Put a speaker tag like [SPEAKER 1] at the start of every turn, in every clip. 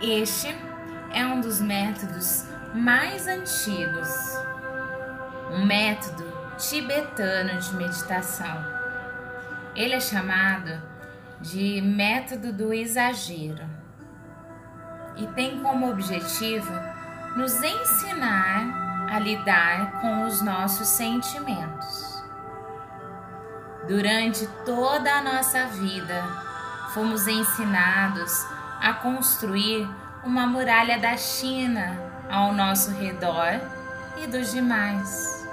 [SPEAKER 1] Este é um dos métodos mais antigos, um método tibetano de meditação. Ele é chamado de método do exagero e tem como objetivo nos ensinar a lidar com os nossos sentimentos. Durante toda a nossa vida, fomos ensinados a construir uma muralha da China ao nosso redor e dos demais.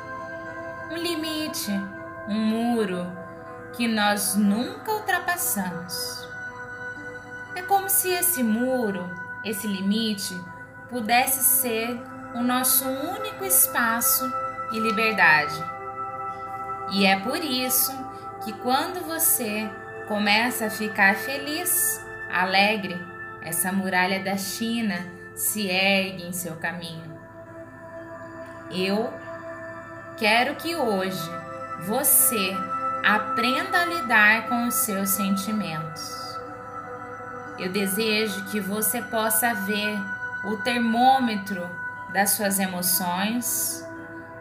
[SPEAKER 1] Um limite, um muro que nós nunca ultrapassamos. É como se esse muro, esse limite, pudesse ser o nosso único espaço e liberdade. E é por isso que quando você começa a ficar feliz, alegre, essa muralha da China se ergue em seu caminho. Eu quero que hoje você aprenda a lidar com os seus sentimentos. Eu desejo que você possa ver o termômetro das suas emoções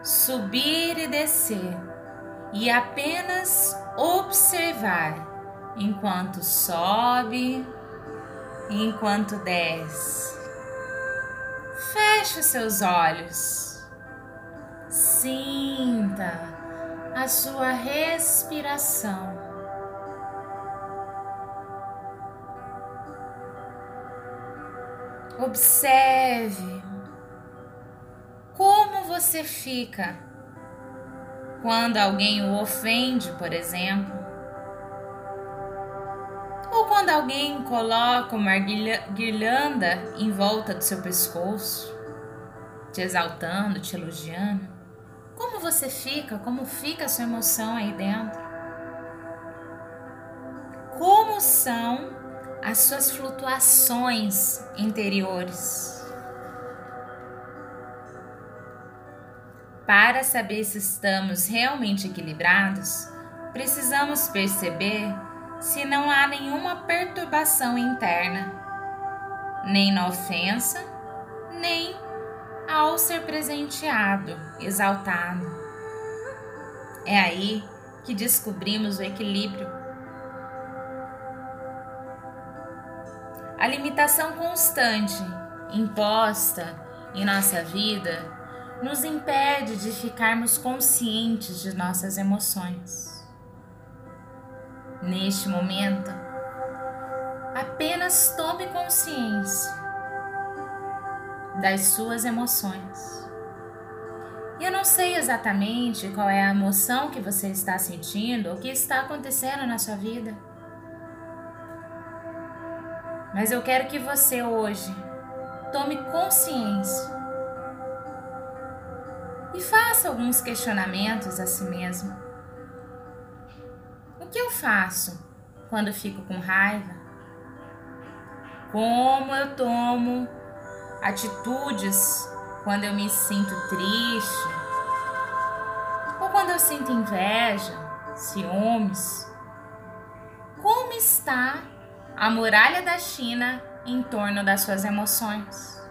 [SPEAKER 1] subir e descer e apenas observar enquanto sobe e enquanto desce. Feche os seus olhos. Sinta a sua respiração. Observe como você fica quando alguém o ofende, por exemplo, quando alguém coloca uma guirlanda em volta do seu pescoço, te exaltando, te elogiando. Como você fica? Como fica a sua emoção aí dentro? Como são as suas flutuações interiores. Para saber se estamos realmente equilibrados, precisamos perceber se não há nenhuma perturbação interna, nem na ofensa, nem ao ser presenteado, exaltado. É aí que descobrimos o equilíbrio A limitação constante imposta em nossa vida nos impede de ficarmos conscientes de nossas emoções. Neste momento, apenas tome consciência das suas emoções. Eu não sei exatamente qual é a emoção que você está sentindo ou o que está acontecendo na sua vida. Mas eu quero que você hoje tome consciência e faça alguns questionamentos a si mesmo. Que eu faço quando fico com raiva? Como eu tomo atitudes quando eu me sinto triste? Ou quando eu sinto inveja, ciúmes? Como está a muralha da China em torno das suas emoções.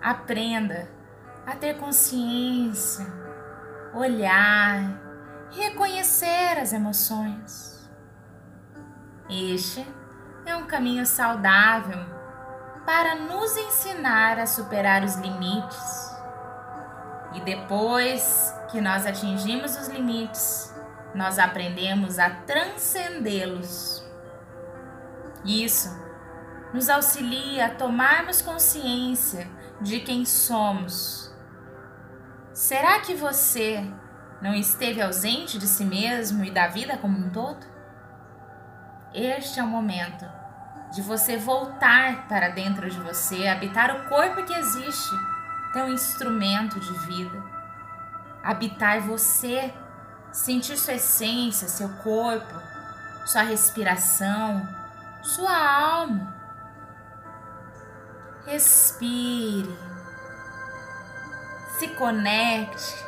[SPEAKER 1] Aprenda a ter consciência, olhar, reconhecer as emoções. Este é um caminho saudável para nos ensinar a superar os limites. E depois que nós atingimos os limites, nós aprendemos a transcendê-los. Isso nos auxilia a tomarmos consciência de quem somos. Será que você não esteve ausente de si mesmo e da vida como um todo? Este é o momento de você voltar para dentro de você, habitar o corpo que existe, ter um instrumento de vida, habitar você sentir sua essência, seu corpo, sua respiração, sua alma. Respire, se conecte.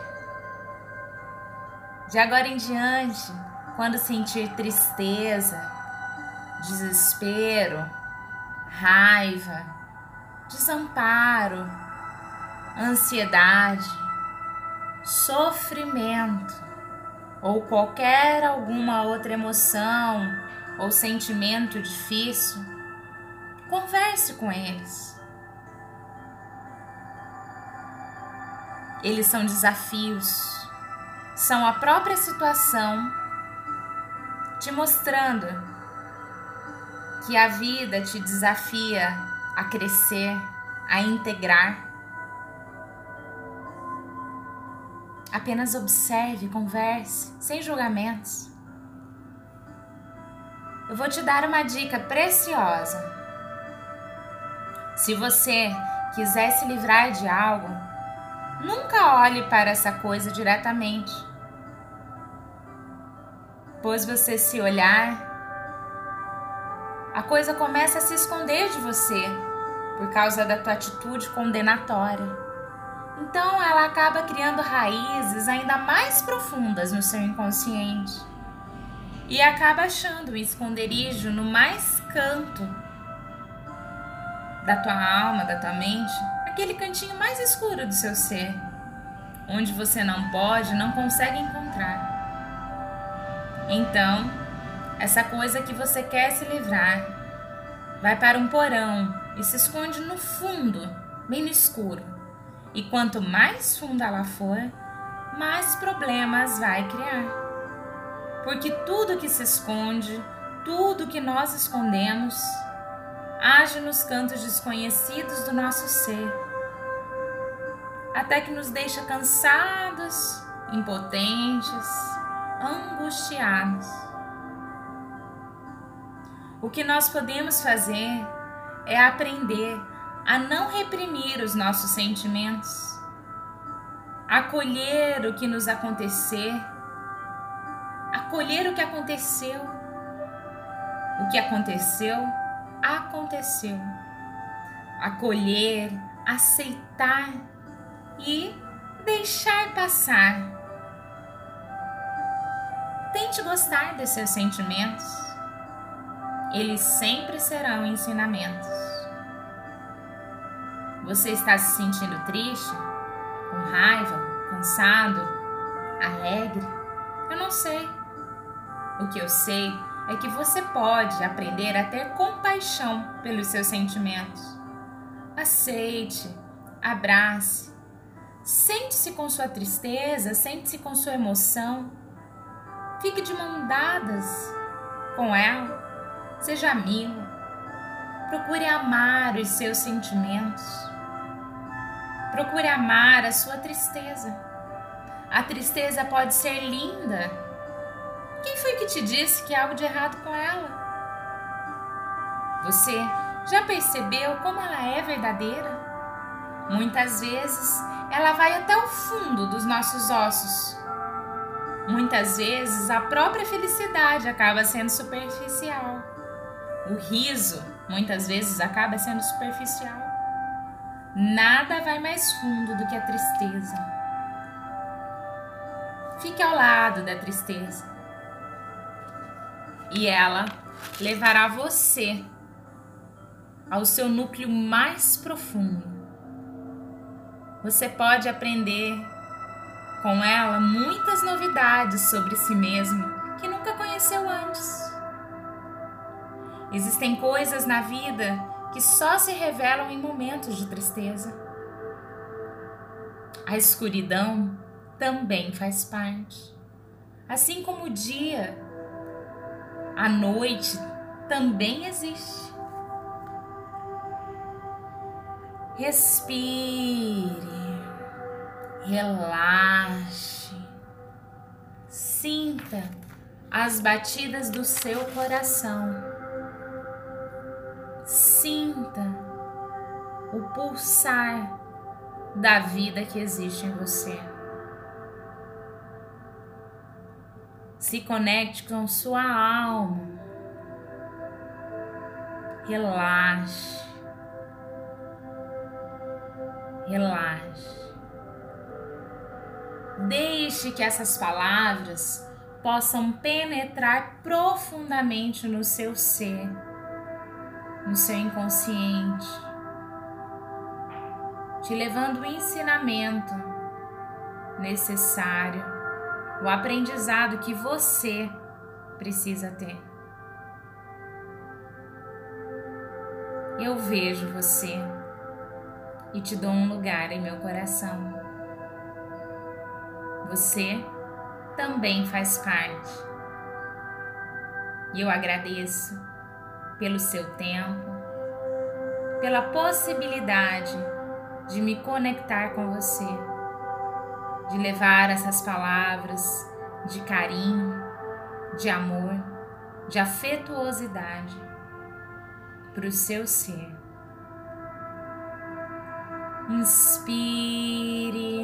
[SPEAKER 1] De agora em diante, quando sentir tristeza, desespero, raiva, desamparo, ansiedade, sofrimento ou qualquer alguma outra emoção ou sentimento difícil, converse com eles. Eles são desafios, são a própria situação te mostrando que a vida te desafia a crescer, a integrar. Apenas observe, converse, sem julgamentos. Eu vou te dar uma dica preciosa. Se você quiser se livrar de algo, Nunca olhe para essa coisa diretamente, pois você se olhar, a coisa começa a se esconder de você por causa da tua atitude condenatória. Então ela acaba criando raízes ainda mais profundas no seu inconsciente e acaba achando o esconderijo no mais canto da tua alma, da tua mente, aquele cantinho mais escuro do seu ser, onde você não pode, não consegue encontrar. Então, essa coisa que você quer se livrar vai para um porão e se esconde no fundo, bem no escuro. E quanto mais funda ela for, mais problemas vai criar. Porque tudo que se esconde, tudo que nós escondemos, age nos cantos desconhecidos do nosso ser até que nos deixa cansados, impotentes, angustiados. O que nós podemos fazer é aprender a não reprimir os nossos sentimentos, acolher o que nos acontecer, acolher o que aconteceu. O que aconteceu, aconteceu. Acolher, aceitar e deixar passar. Tente gostar dos seus sentimentos. Eles sempre serão ensinamentos. Você está se sentindo triste, com raiva, cansado, alegre? Eu não sei. O que eu sei é que você pode aprender a ter compaixão pelos seus sentimentos. Aceite, abrace, Sente-se com sua tristeza, sente-se com sua emoção. Fique de mão dadas com ela. Seja amigo. Procure amar os seus sentimentos. Procure amar a sua tristeza. A tristeza pode ser linda. Quem foi que te disse que há algo de errado com ela? Você já percebeu como ela é verdadeira? Muitas vezes ela vai até o fundo dos nossos ossos. Muitas vezes a própria felicidade acaba sendo superficial. O riso muitas vezes acaba sendo superficial. Nada vai mais fundo do que a tristeza. Fique ao lado da tristeza. E ela levará você ao seu núcleo mais profundo você pode aprender com ela muitas novidades sobre si mesmo que nunca conheceu antes. Existem coisas na vida que só se revelam em momentos de tristeza. A escuridão também faz parte. Assim como o dia, a noite também existe. Respire, relaxe, sinta as batidas do seu coração, sinta o pulsar da vida que existe em você. Se conecte com sua alma, relaxe relaxe. Deixe que essas palavras possam penetrar profundamente no seu ser, no seu inconsciente, te levando o ensinamento necessário, o aprendizado que você precisa ter. Eu vejo você e te dou um lugar em meu coração. Você também faz parte. E eu agradeço pelo seu tempo, pela possibilidade de me conectar com você, de levar essas palavras de carinho, de amor, de afetuosidade para o seu ser. Inspire.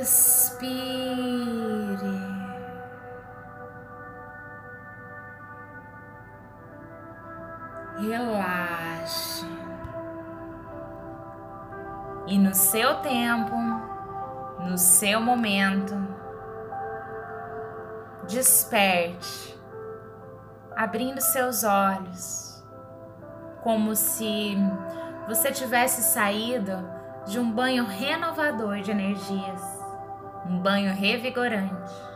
[SPEAKER 1] Expire. Relaxe. E no seu tempo, no seu momento, desperte, abrindo seus olhos, como se você tivesse saído de um banho renovador de energias, um banho revigorante.